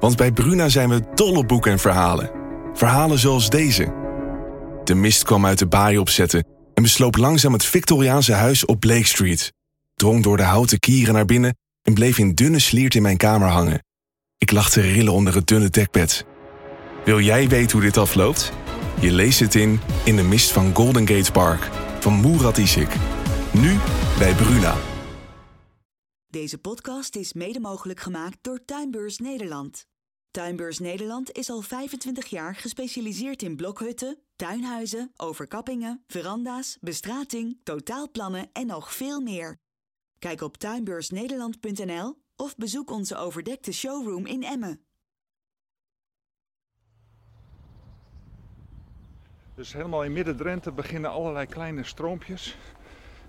Want bij Bruna zijn we dol op boeken en verhalen. Verhalen zoals deze. De mist kwam uit de baai opzetten en besloop langzaam het Victoriaanse huis op Blake Street. Drong door de houten kieren naar binnen en bleef in dunne sliert in mijn kamer hangen. Ik lag te rillen onder het dunne dekbed. Wil jij weten hoe dit afloopt? Je leest het in In de mist van Golden Gate Park van Murat Isik. Nu bij Bruna. Deze podcast is mede mogelijk gemaakt door Tuinbeurs Nederland. Tuinbeurs Nederland is al 25 jaar gespecialiseerd in blokhutten, tuinhuizen, overkappingen, veranda's, bestrating, totaalplannen en nog veel meer. Kijk op tuinbeursnederland.nl of bezoek onze overdekte showroom in Emmen. Dus helemaal in Midden-Drenthe beginnen allerlei kleine stroompjes.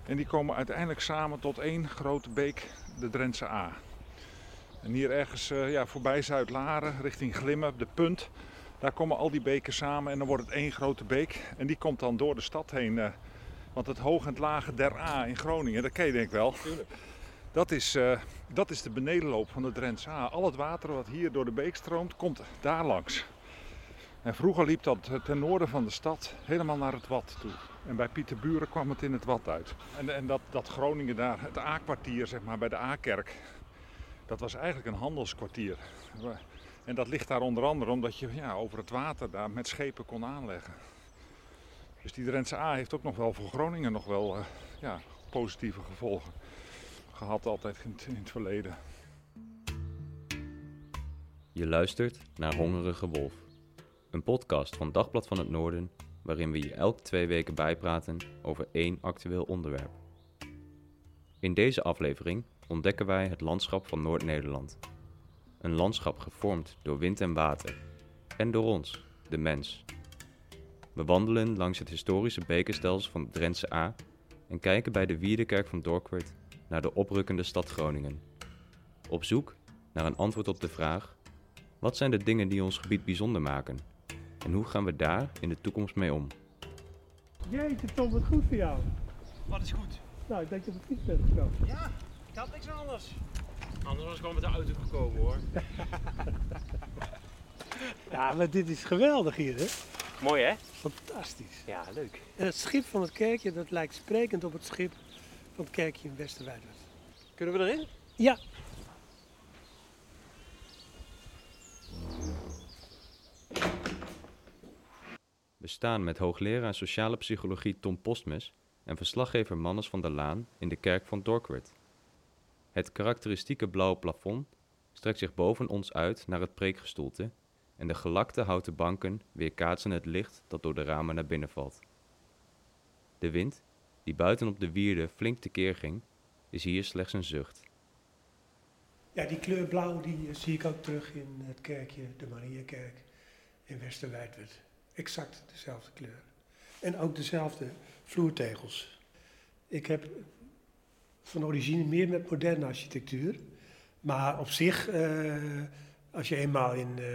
En die komen uiteindelijk samen tot één grote beek, de Drentse A. En hier ergens uh, ja, voorbij Zuid-Laren, richting Glimmen, de Punt. Daar komen al die beken samen en dan wordt het één grote beek. En die komt dan door de stad heen. Uh, want het hoog en het lage der A in Groningen, dat ken je denk ik wel. Dat is, uh, dat is de benedenloop van de Drentse A. Al het water wat hier door de beek stroomt, komt daar langs. En vroeger liep dat ten noorden van de stad helemaal naar het Wad toe. En bij Pieterburen kwam het in het Wad uit. En, en dat, dat Groningen daar, het A-kwartier zeg maar, bij de A-kerk, dat was eigenlijk een handelskwartier. En dat ligt daar onder andere omdat je ja, over het water daar met schepen kon aanleggen. Dus die Drentse A heeft ook nog wel voor Groningen nog wel uh, ja, positieve gevolgen gehad altijd in het, in het verleden. Je luistert naar Hongerige Wolf. Een podcast van Dagblad van het Noorden, waarin we je elke twee weken bijpraten over één actueel onderwerp. In deze aflevering ontdekken wij het landschap van Noord-Nederland. Een landschap gevormd door wind en water. En door ons, de mens. We wandelen langs het historische bekerstelsel van Drentse A en kijken bij de Wiedekerk van Dorkwert naar de oprukkende stad Groningen. Op zoek naar een antwoord op de vraag: wat zijn de dingen die ons gebied bijzonder maken? En hoe gaan we daar in de toekomst mee om? Jeetje Tom, wat goed voor jou. Wat is goed? Nou, ik denk dat het fiets bent gekomen. Ja, ik had niks anders. Anders was ik gewoon met de auto gekomen hoor. ja, maar dit is geweldig hier hè. Mooi hè? Fantastisch. Ja, leuk. En het schip van het kerkje, dat lijkt sprekend op het schip van het kerkje in Westerwijdert. Kunnen we erin? Ja. We staan met hoogleraar sociale psychologie Tom Postmes en verslaggever Mannes van der Laan in de kerk van Dorkwert. Het karakteristieke blauwe plafond strekt zich boven ons uit naar het preekgestoelte en de gelakte houten banken weerkaatsen het licht dat door de ramen naar binnen valt. De wind, die buiten op de wierde flink tekeer ging, is hier slechts een zucht. Ja, die kleur blauw die eh, zie ik ook terug in het kerkje, de Mariakerk in Westerwijdwerd. Exact dezelfde kleur. En ook dezelfde vloertegels. Ik heb van origine meer met moderne architectuur. Maar op zich, uh, als je eenmaal in, uh,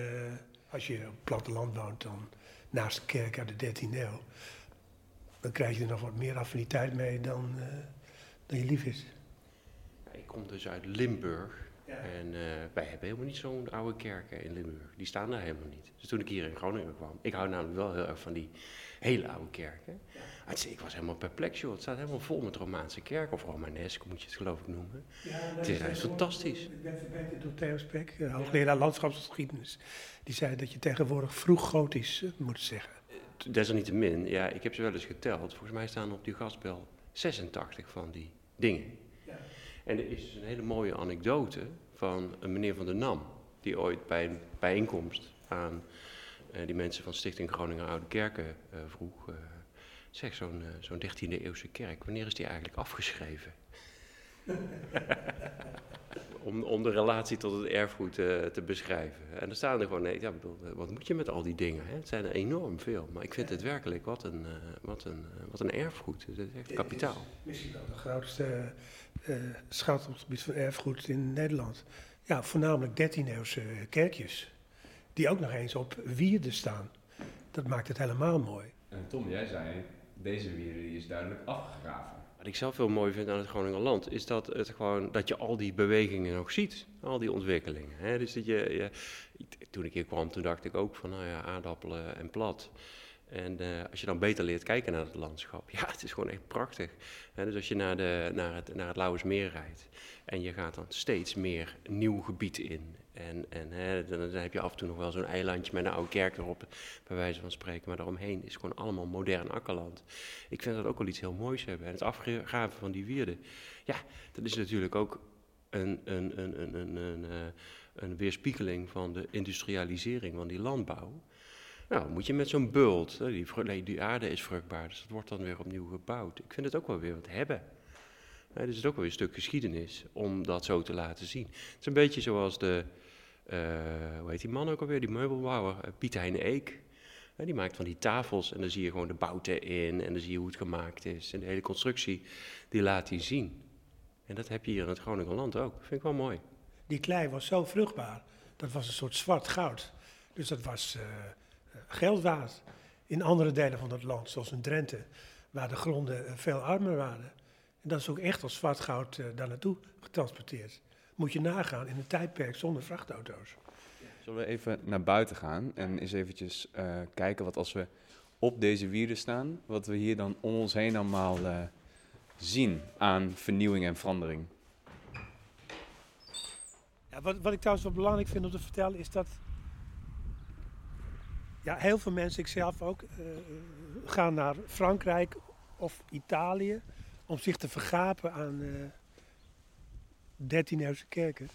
als je op het platteland woont, dan naast de kerk uit de 13e eeuw, dan krijg je er nog wat meer affiniteit mee dan, uh, dan je lief is. Ik kom dus uit Limburg. Ja. En wij hebben helemaal niet zo'n oude kerken in Limburg. Die staan daar helemaal niet. Dus toen ik hier in Groningen kwam, ik hou namelijk wel heel erg van die hele oude kerken. Ja. Ik was helemaal perplex, joh. Het staat helemaal vol met Romaanse kerken, of Romanesk moet je het geloof ik noemen. Ja, het is echt fantastisch. Ik ben verbeterd door Theo Spek, uh, hoogleraar landschapsgeschiedenis. Die zei dat je tegenwoordig vroeg gotisch uh, moet zeggen. Desalniettemin, ja, ik heb ze wel eens geteld. Volgens mij staan op die gasbel 86 van die dingen. En er is dus een hele mooie anekdote van een meneer van der Nam, die ooit bij een bijeenkomst aan uh, die mensen van Stichting Groningen Oude Kerken uh, vroeg. Uh, zeg, zo'n zo'n 13e eeuwse kerk, wanneer is die eigenlijk afgeschreven? om, om de relatie tot het erfgoed eh, te beschrijven. En dan staan er gewoon, nee, ja, bedoel, eh, wat moet je met al die dingen? Hè? Het zijn er enorm veel. Maar ik vind het werkelijk wat een, uh, wat een, wat een erfgoed. Het is echt kapitaal. Misschien wel de grootste schat op het gebied van erfgoed in Nederland. Ja, voornamelijk 13e-eeuwse kerkjes. Die ook nog eens op wierden staan. Dat maakt het helemaal mooi. En Tom, jij zei, deze wierde die is duidelijk afgegraven. Wat ik zelf heel mooi vind aan het Groninger land, is dat, het gewoon, dat je al die bewegingen nog ziet. Al die ontwikkelingen. Hè? Dus dat je, je, toen ik hier kwam, toen dacht ik ook van, nou ja, aardappelen en plat. En uh, als je dan beter leert kijken naar het landschap, ja, het is gewoon echt prachtig. dus als je naar, de, naar, het, naar het Lauwersmeer rijdt en je gaat dan steeds meer nieuw gebied in. En, en hè, dan, heb je af en toe nog wel zo'n eilandje met een oude kerk erop, bij wijze van spreken. Maar daaromheen is gewoon allemaal modern akkerland. Ik vind dat ook wel iets heel moois hebben. En het afgraven van die wierden, ja, dat is natuurlijk ook een, een, een, een, een, een, eh, een weerspiegeling van de industrialisering van die landbouw. Nou, moet je met zo'n bult, die, die aarde is vruchtbaar, dus dat wordt dan weer opnieuw gebouwd. Ik vind het ook wel weer wat hebben. dus het is ook wel weer een stuk geschiedenis om dat zo te laten zien. Het is een beetje zoals de, uh, hoe heet die man ook alweer, die meubelbouwer, uh, Piet Heine Eek. die maakt van die tafels en dan zie je gewoon de bouten in en dan zie je hoe het gemaakt is. En de hele constructie, die laat hij zien. En dat heb je hier in het Groninger land ook. Dat vind ik wel mooi. Die klei was zo vruchtbaar. Dat was een soort zwart goud. Dus dat was uh, geld waard. In andere delen van het land, zoals in Drenthe, waar de gronden veel armer waren. En dat is ook echt als zwart goud daar naartoe getransporteerd moet je nagaan in een tijdperk zonder vrachtauto's. Zullen we even naar buiten gaan en eens eventjes uh, kijken wat als we op deze wierden staan, wat we hier dan om ons heen allemaal uh, zien aan vernieuwing en verandering. Ja, wat, wat ik trouwens wel belangrijk vind om te vertellen is dat ja, heel veel mensen, ik zelf ook, uh, gaan naar Frankrijk of Italië om zich te vergapen aan 13e kerken.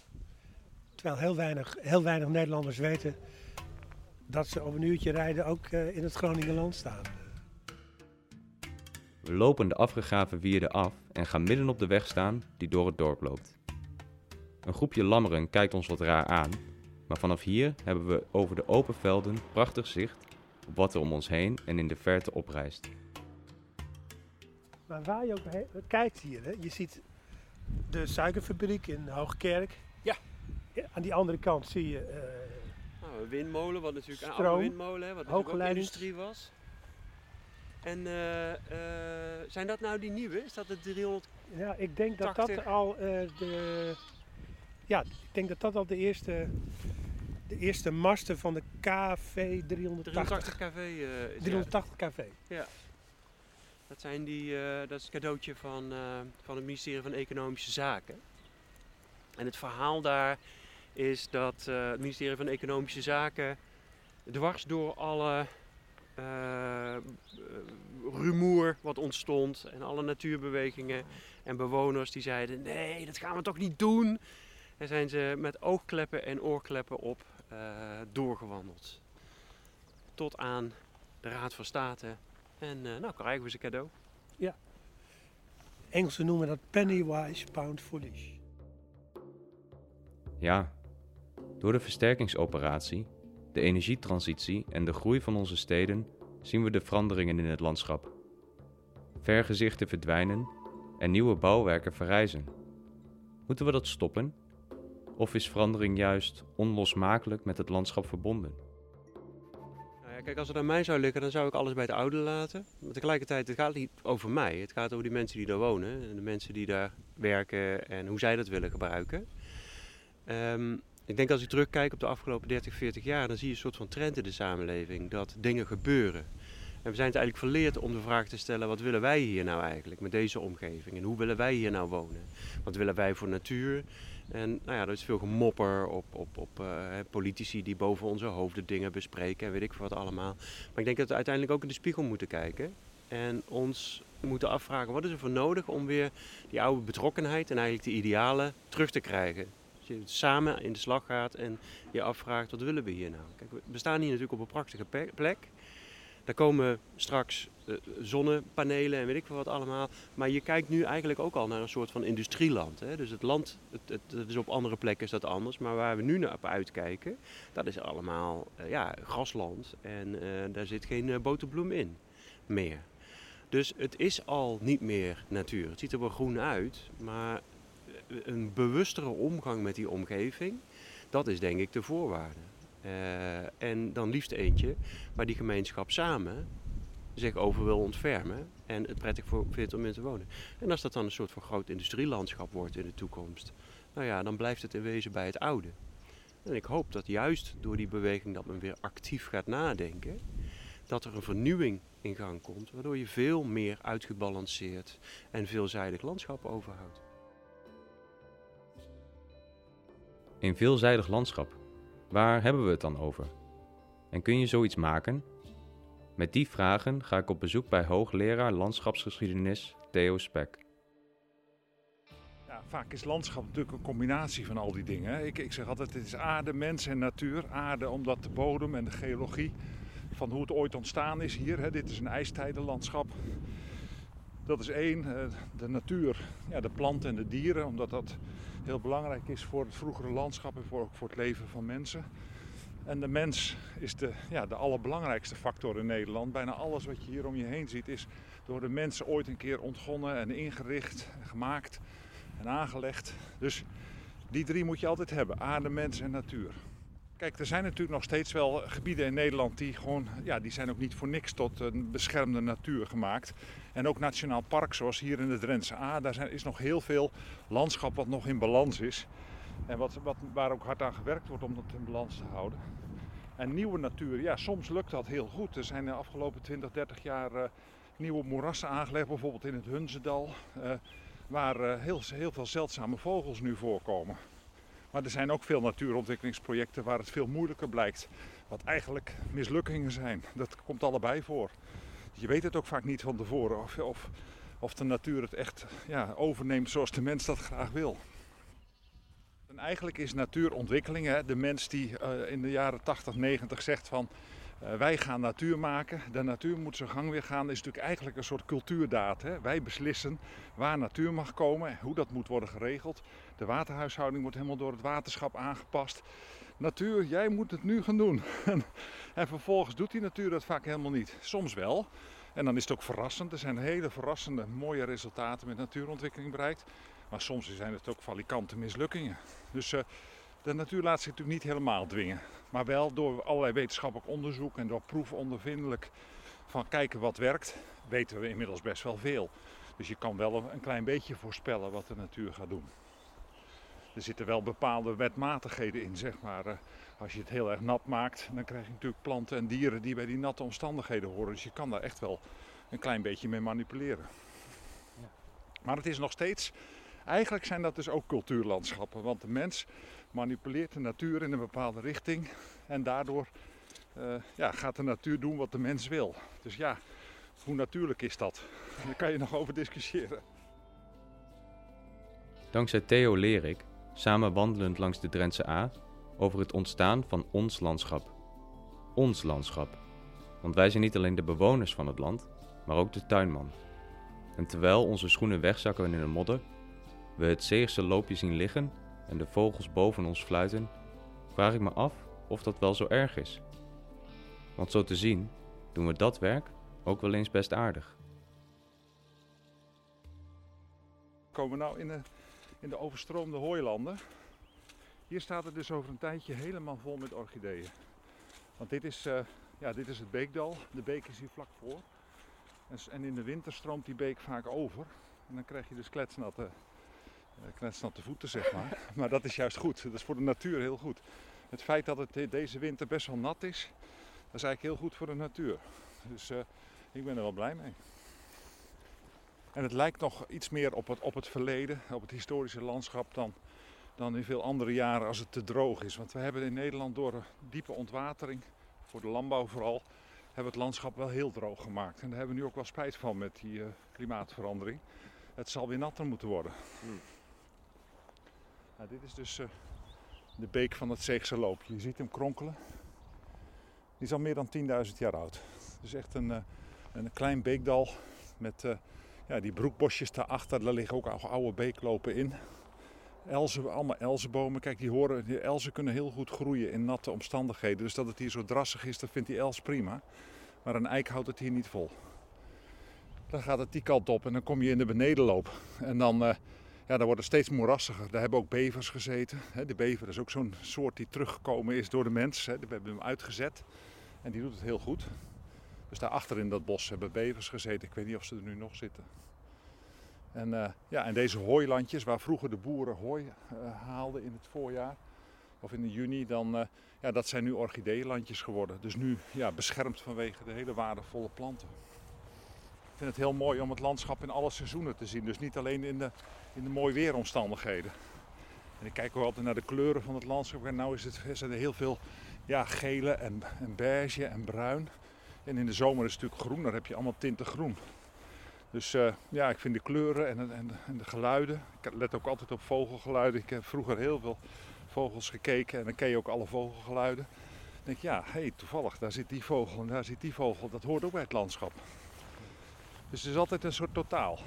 Terwijl heel weinig, heel weinig Nederlanders weten dat ze op een uurtje rijden ook uh, in het Groningenland staan. We lopen de afgegraven wierden af en gaan midden op de weg staan die door het dorp loopt. Een groepje lammeren kijkt ons wat raar aan, maar vanaf hier hebben we over de open velden prachtig zicht op wat er om ons heen en in de verte oprijst. Maar waar je ook kijkt hier, hè, je ziet de suikerfabriek in Hoogkerk. Ja. Aan die andere kant zie je... Uh, nou, een windmolen, wat natuurlijk stroom, een oude windmolen, wat natuurlijk ook industrie was. En uh, uh, zijn dat nou die nieuwe? Is dat de 300? Ja, ik denk dat dat al de... Ja, ik denk dat dat al de eerste, de eerste masten van de KV 380, 380 kV is. 380 kV. Ja. Dat, zijn die, uh, dat is het cadeautje van, uh, van het ministerie van Economische Zaken. En het verhaal daar is dat uh, het ministerie van Economische Zaken dwars door alle rumoer wat ontstond en alle natuurbewegingen en bewoners die zeiden nee, dat gaan we toch niet doen. En zijn ze met oogkleppen en oorkleppen op doorgewandeld. Tot aan de Raad van State en uh, nou krijgen we ze cadeau. Ja. Engelsen noemen dat pennywise, pound foolish. Ja, door de versterkingsoperatie, de energietransitie en de groei van onze steden zien we de veranderingen in het landschap. Vergezichten verdwijnen en nieuwe bouwwerken verrijzen. Moeten we dat stoppen? Of is verandering juist onlosmakelijk met het landschap verbonden? kijk, als het aan mij zou liggen, dan zou ik alles bij de oude laten. Maar tegelijkertijd, het gaat niet over mij. Het gaat over die mensen die daar wonen. En de mensen die daar werken en hoe zij dat willen gebruiken. Um, ik denk als ik terugkijk op de afgelopen 30, 40 jaar, dan zie je een soort van trend in de samenleving. Dat dingen gebeuren. En we zijn het eigenlijk verleerd om de vraag te stellen: wat willen wij hier nou eigenlijk met deze omgeving? En hoe willen wij hier nou wonen? Wat willen wij voor natuur? En nou ja, er is veel gemopper op, op, op uh, politici die boven onze hoofden dingen bespreken en weet ik wat allemaal. Maar ik denk dat we uiteindelijk ook in de spiegel moeten kijken. En ons moeten afvragen, wat is er voor nodig om weer die oude betrokkenheid en eigenlijk de idealen terug te krijgen. Als je samen in de slag gaat en je afvraagt, wat willen we hier nou? Kijk, we staan hier natuurlijk op een prachtige plek. Daar komen straks uh, zonnepanelen en weet ik veel wat allemaal. Maar je kijkt nu eigenlijk ook al naar een soort van industrieland. Hè? Dus het land, het, het, is op andere plekken is dat anders. Maar waar we nu naar uitkijken, dat is allemaal uh, ja, grasland. En uh, daar zit geen boterbloem in meer. Dus het is al niet meer natuur. Het ziet er wel groen uit, maar een bewustere omgang met die omgeving, dat is denk ik de voorwaarde. Uh, en dan liefst eentje waar die gemeenschap samen zich over wil ontfermen en het prettig voor, vindt om in te wonen. En als dat dan een soort van groot industrielandschap wordt in de toekomst, nou ja, dan blijft het in wezen bij het oude. En ik hoop dat juist door die beweging dat men weer actief gaat nadenken, dat er een vernieuwing in gang komt, waardoor je veel meer uitgebalanceerd en veelzijdig landschap overhoudt. Een veelzijdig landschap. Waar hebben we het dan over? En kun je zoiets maken? Met die vragen ga ik op bezoek bij hoogleraar landschapsgeschiedenis Theo Spek. Ja, vaak is landschap natuurlijk een combinatie van al die dingen. Ik, ik zeg altijd, het is aarde, mens en natuur. Aarde omdat de bodem en de geologie van hoe het ooit ontstaan is hier. Hè. Dit is een ijstijdenlandschap. Dat is één. Eh, de natuur, ja, de planten en de dieren, omdat dat heel belangrijk is voor het vroegere landschap en voor, ook voor het leven van mensen. En de mens is de, ja, de allerbelangrijkste factor in Nederland. Bijna alles wat je hier om je heen ziet is door de mensen ooit een keer ontgonnen en ingericht, en gemaakt en aangelegd. Dus die drie moet je altijd hebben: aarde, mens en natuur. Kijk, er zijn natuurlijk nog steeds wel gebieden in Nederland die gewoon, ja, die zijn ook niet voor niks tot een beschermde natuur gemaakt. En ook nationaal park, zoals hier in de Drentse A, daar is nog heel veel landschap wat nog in balans is. En wat, wat, waar ook hard aan gewerkt wordt om dat in balans te houden. En nieuwe natuur, ja, soms lukt dat heel goed. Er zijn de afgelopen 20, 30 jaar uh, nieuwe moerassen aangelegd, bijvoorbeeld in het Hunzendal, uh, waar uh, heel, heel veel zeldzame vogels nu voorkomen. Maar er zijn ook veel natuurontwikkelingsprojecten waar het veel moeilijker blijkt. Wat eigenlijk mislukkingen zijn. Dat komt allebei voor. Je weet het ook vaak niet van tevoren of, of, of de natuur het echt ja, overneemt zoals de mens dat graag wil. En eigenlijk is natuurontwikkeling, hè, de mens die uh, in de jaren 80, 90 zegt van wij gaan natuur maken, de natuur moet zijn gang weer gaan, is natuurlijk eigenlijk een soort cultuurdaad. Hè. Wij beslissen waar natuur mag komen, hoe dat moet worden geregeld. De waterhuishouding wordt helemaal door het waterschap aangepast. Natuur, jij moet het nu gaan doen. en vervolgens doet die natuur dat vaak helemaal niet. Soms wel. En dan is het ook verrassend. Er zijn hele verrassende, mooie resultaten met natuurontwikkeling bereikt. Maar soms zijn het ook valikante mislukkingen. Dus uh, de natuur laat zich natuurlijk niet helemaal dwingen. Maar wel door allerlei wetenschappelijk onderzoek en door proefondervindelijk van kijken wat werkt, weten we inmiddels best wel veel. Dus je kan wel een klein beetje voorspellen wat de natuur gaat doen. Er zitten wel bepaalde wetmatigheden in, zeg maar. Eh, als je het heel erg nat maakt, dan krijg je natuurlijk planten en dieren die bij die natte omstandigheden horen. Dus je kan daar echt wel een klein beetje mee manipuleren. Maar het is nog steeds, eigenlijk zijn dat dus ook cultuurlandschappen. Want de mens manipuleert de natuur in een bepaalde richting. En daardoor uh, ja, gaat de natuur doen wat de mens wil. Dus ja, hoe natuurlijk is dat? Daar kan je nog over discussiëren. Dankzij Theo leer ik, samen wandelend langs de Drentse A, over het ontstaan van ons landschap. Ons landschap. Want wij zijn niet alleen de bewoners van het land, maar ook de tuinman. En terwijl onze schoenen wegzakken in de modder, we het Zeegse loopje zien liggen en de vogels boven ons fluiten, vraag ik me af of dat wel zo erg is. Want zo te zien doen we dat werk ook wel eens best aardig. Komen we nou in de, in de overstroomde hooilanden. Hier staat het dus over een tijdje helemaal vol met orchideeën. Want dit is, uh, ja, dit is het beekdal. De beek is hier vlak voor. En in de winter stroomt die beek vaak over. En dan krijg je dus kletsnatte kletsnatte voeten, zeg maar. Maar dat is juist goed. Dat is voor de natuur heel goed. Het feit dat het deze winter best wel nat is, dat is eigenlijk heel goed voor de natuur. Dus uh, ik ben er wel blij mee. En het lijkt nog iets meer op het, op het verleden, op het historische landschap, dan, dan in veel andere jaren als het te droog is. Want we hebben in Nederland door diepe ontwatering, voor de landbouw vooral, hebben het landschap wel heel droog gemaakt. En daar hebben we nu ook wel spijt van met die uh, klimaatverandering. Het zal weer natter moeten worden. Hmm. Nou, dit is dus uh, de beek van het Zeegse loopje. Je ziet hem kronkelen. Die is al meer dan 10.000 jaar oud. Dus echt een, eh, een klein beekdal met eh, ja, die broekbosjes daarachter. Daar liggen ook oude beeklopen in. Elzen, allemaal elzenbomen. Kijk, die, horen, die elzen kunnen heel goed groeien in natte omstandigheden. Dus dat het hier zo drassig is, dat vindt die els prima. Maar een eik houdt het hier niet vol. Dan gaat het die kant op en dan kom je in de benedenloop. En dan, ja, dan wordt het steeds moerassiger. Daar hebben ook bevers gezeten. De bever is ook zo'n soort die teruggekomen is door de mens. We hebben hem uitgezet en die doet het heel goed. Dus daarachter in dat bos hebben bevers gezeten. Ik weet niet of ze er nu nog zitten. En, uh, ja, en deze hooilandjes, waar vroeger de boeren hooi uh, haalden in het voorjaar of in de juni, dan, uh, ja, dat zijn nu orchideelandjes geworden. Dus nu ja, beschermd vanwege de hele waardevolle planten. Ik vind het heel mooi om het landschap in alle seizoenen te zien. Dus niet alleen in de, in de mooie weeromstandigheden. En ik kijk ook altijd naar de kleuren van het landschap. En nu is het, is er heel veel ja, gele en, en beige en bruin. En in de zomer is het natuurlijk groen, daar heb je allemaal tinten groen. Dus uh, ja, ik vind de kleuren en, en, en, de geluiden. Ik let ook altijd op vogelgeluiden. Ik heb vroeger heel veel vogels gekeken en dan ken je ook alle vogelgeluiden. Dan denk ja, hey, toevallig, daar zit die vogel en daar zit die vogel. Dat hoort ook bij het landschap. Dus het is altijd een soort totaal.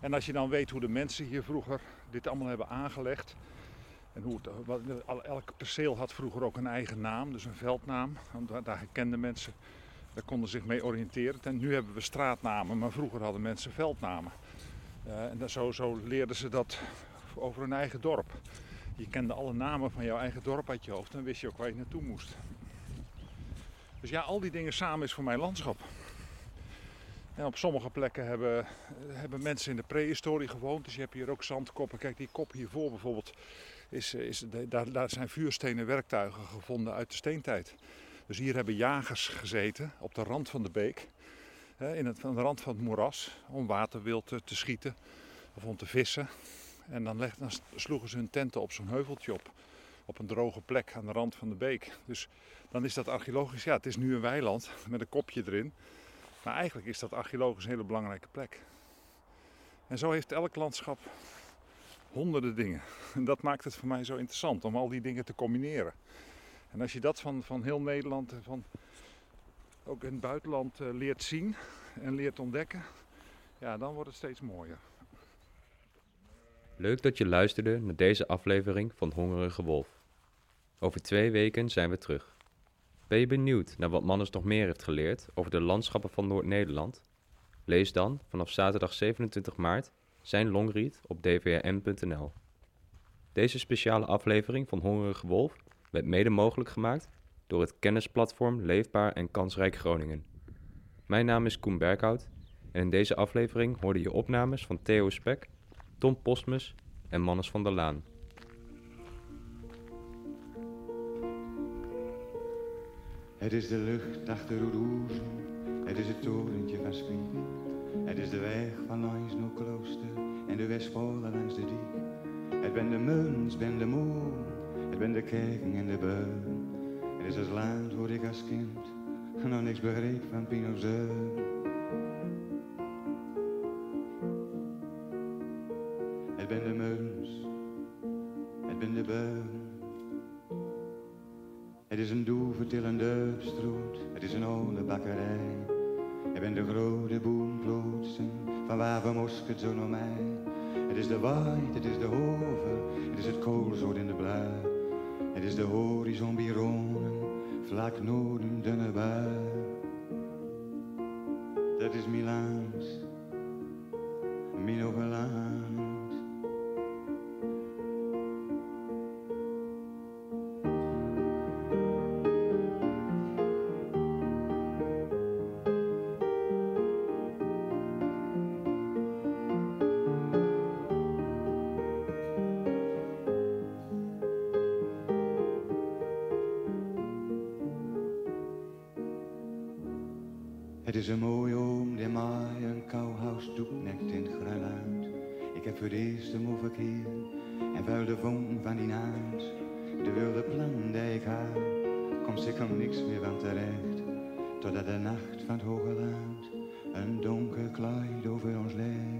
En als je dan weet hoe de mensen hier vroeger dit allemaal hebben aangelegd. En hoe het, elk perceel had vroeger ook een eigen naam, dus een veldnaam. Daar kenden mensen daar konden zich mee oriënteren. En nu hebben we straatnamen, maar vroeger hadden mensen veldnamen. Uh, en zo, zo leerden ze dat over hun eigen dorp. Je kende alle namen van jouw eigen dorp uit je hoofd en wist je ook waar je naartoe moest. Dus ja, al die dingen samen is voor mij landschap. Op sommige plekken hebben, hebben mensen in de prehistorie gewoond. Dus je hebt hier ook zandkoppen. Kijk, die kop hiervoor bijvoorbeeld. Is, is, daar, daar zijn vuurstenen werktuigen gevonden uit de steentijd. Dus hier hebben jagers gezeten op de rand van de beek. In het, aan de rand van het moeras. Om waterwild te, te schieten of om te vissen. En dan, leg, dan sloegen ze hun tenten op zo'n heuveltje op. Op een droge plek aan de rand van de beek. Dus dan is dat archeologisch. Ja, het is nu een weiland met een kopje erin. Maar eigenlijk is dat archeologisch een hele belangrijke plek. En zo heeft elk landschap honderden dingen. En dat maakt het voor mij zo interessant om al die dingen te combineren. En als je dat van, van heel Nederland en van ook in het buitenland uh, leert zien en leert ontdekken, ja, dan wordt het steeds mooier. Leuk dat je luisterde naar deze aflevering van Hongerige Wolf. Over twee weken zijn we terug. Ben je benieuwd naar wat Mannes nog meer heeft geleerd over de landschappen van Noord-Nederland? Lees dan vanaf zaterdag 27 maart zijn longread op dvrm.nl. Deze speciale aflevering van Hongerige Wolf werd mede mogelijk gemaakt door het kennisplatform Leefbaar en Kansrijk Groningen. Mijn naam is Koen Berghout en in deze aflevering hoorde je opnames van Theo Spek, Tom Postmus en Mannes van der Laan. Het is de lucht achter Roeroezen, het is het torentje van Spiek. Het is de weg van langs klooster en de Westvolle langs de diek. Het ben de muns, ben de moer, het ben de kerken en de beun. Het is het land waar ik als kind nog niks begreep van Pinozeun. Mosket zo. Het is de waait, het is de hoven, het is het koolzoot in de blauw. Het is de horizon bironen, vlak noorden dunne bui. Dat is Minogelaan. Het is een mooie oom die mij een kouhuis doeknekt in het. Ik heb voor het eerst hem overkeerd en vuil de vonk van die naad. De wilde plan die ik had, komt zeker niks meer van terecht. Totdat de nacht van het hoge land een donker kleid over ons legt.